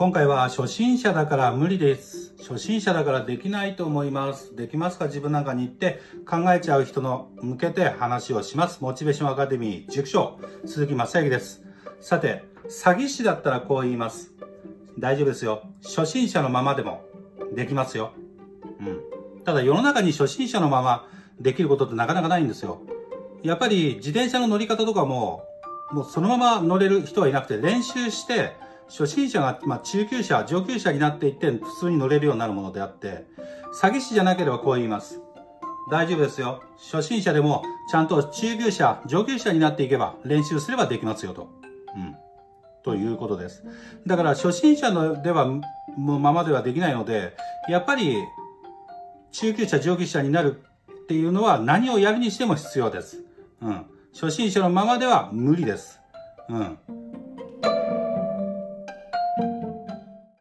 今回は初心者だから無理です。初心者だからできないと思います。できますか？自分なんかに言って考えちゃう人の向けて話をします。モチベーションアカデミー塾長、鈴木正幸です。さて、詐欺師だったらこう言います。大丈夫ですよ。初心者のままでもできますよ。うん。ただ世の中に初心者のままできることってなかなかないんですよ。やっぱり自転車の乗り方とかも、もうそのまま乗れる人はいなくて練習して、初心者が、まあ、中級者、上級者になっていって普通に乗れるようになるものであって、詐欺師じゃなければこう言います。大丈夫ですよ。初心者でもちゃんと中級者、上級者になっていけば練習すればできますよと。うん。ということです。だから初心者のでは、もうままではできないので、やっぱり中級者、上級者になるっていうのは何をやるにしても必要です。うん。初心者のままでは無理です。うん。